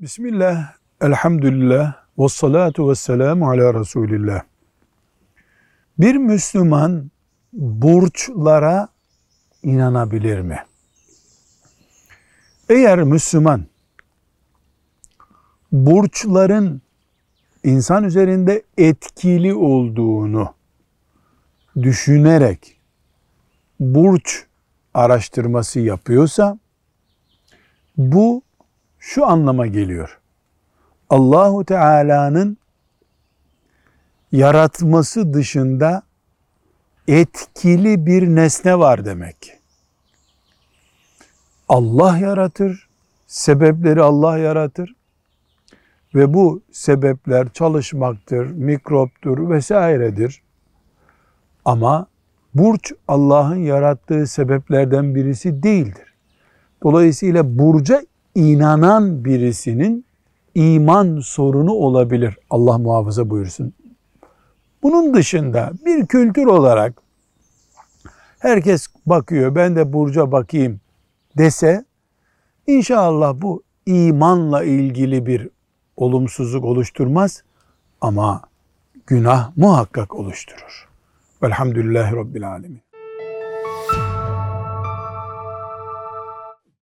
Bismillah, elhamdülillah, ve salatu ve selamu ala Resulillah. Bir Müslüman burçlara inanabilir mi? Eğer Müslüman burçların insan üzerinde etkili olduğunu düşünerek burç araştırması yapıyorsa bu şu anlama geliyor. Allahu Teala'nın yaratması dışında etkili bir nesne var demek. Allah yaratır, sebepleri Allah yaratır ve bu sebepler çalışmaktır, mikroptur vesairedir. Ama burç Allah'ın yarattığı sebeplerden birisi değildir. Dolayısıyla burca inanan birisinin iman sorunu olabilir. Allah muhafaza buyursun. Bunun dışında bir kültür olarak herkes bakıyor ben de burca bakayım dese inşallah bu imanla ilgili bir olumsuzluk oluşturmaz ama günah muhakkak oluşturur. Velhamdülillahi Rabbil Alemin.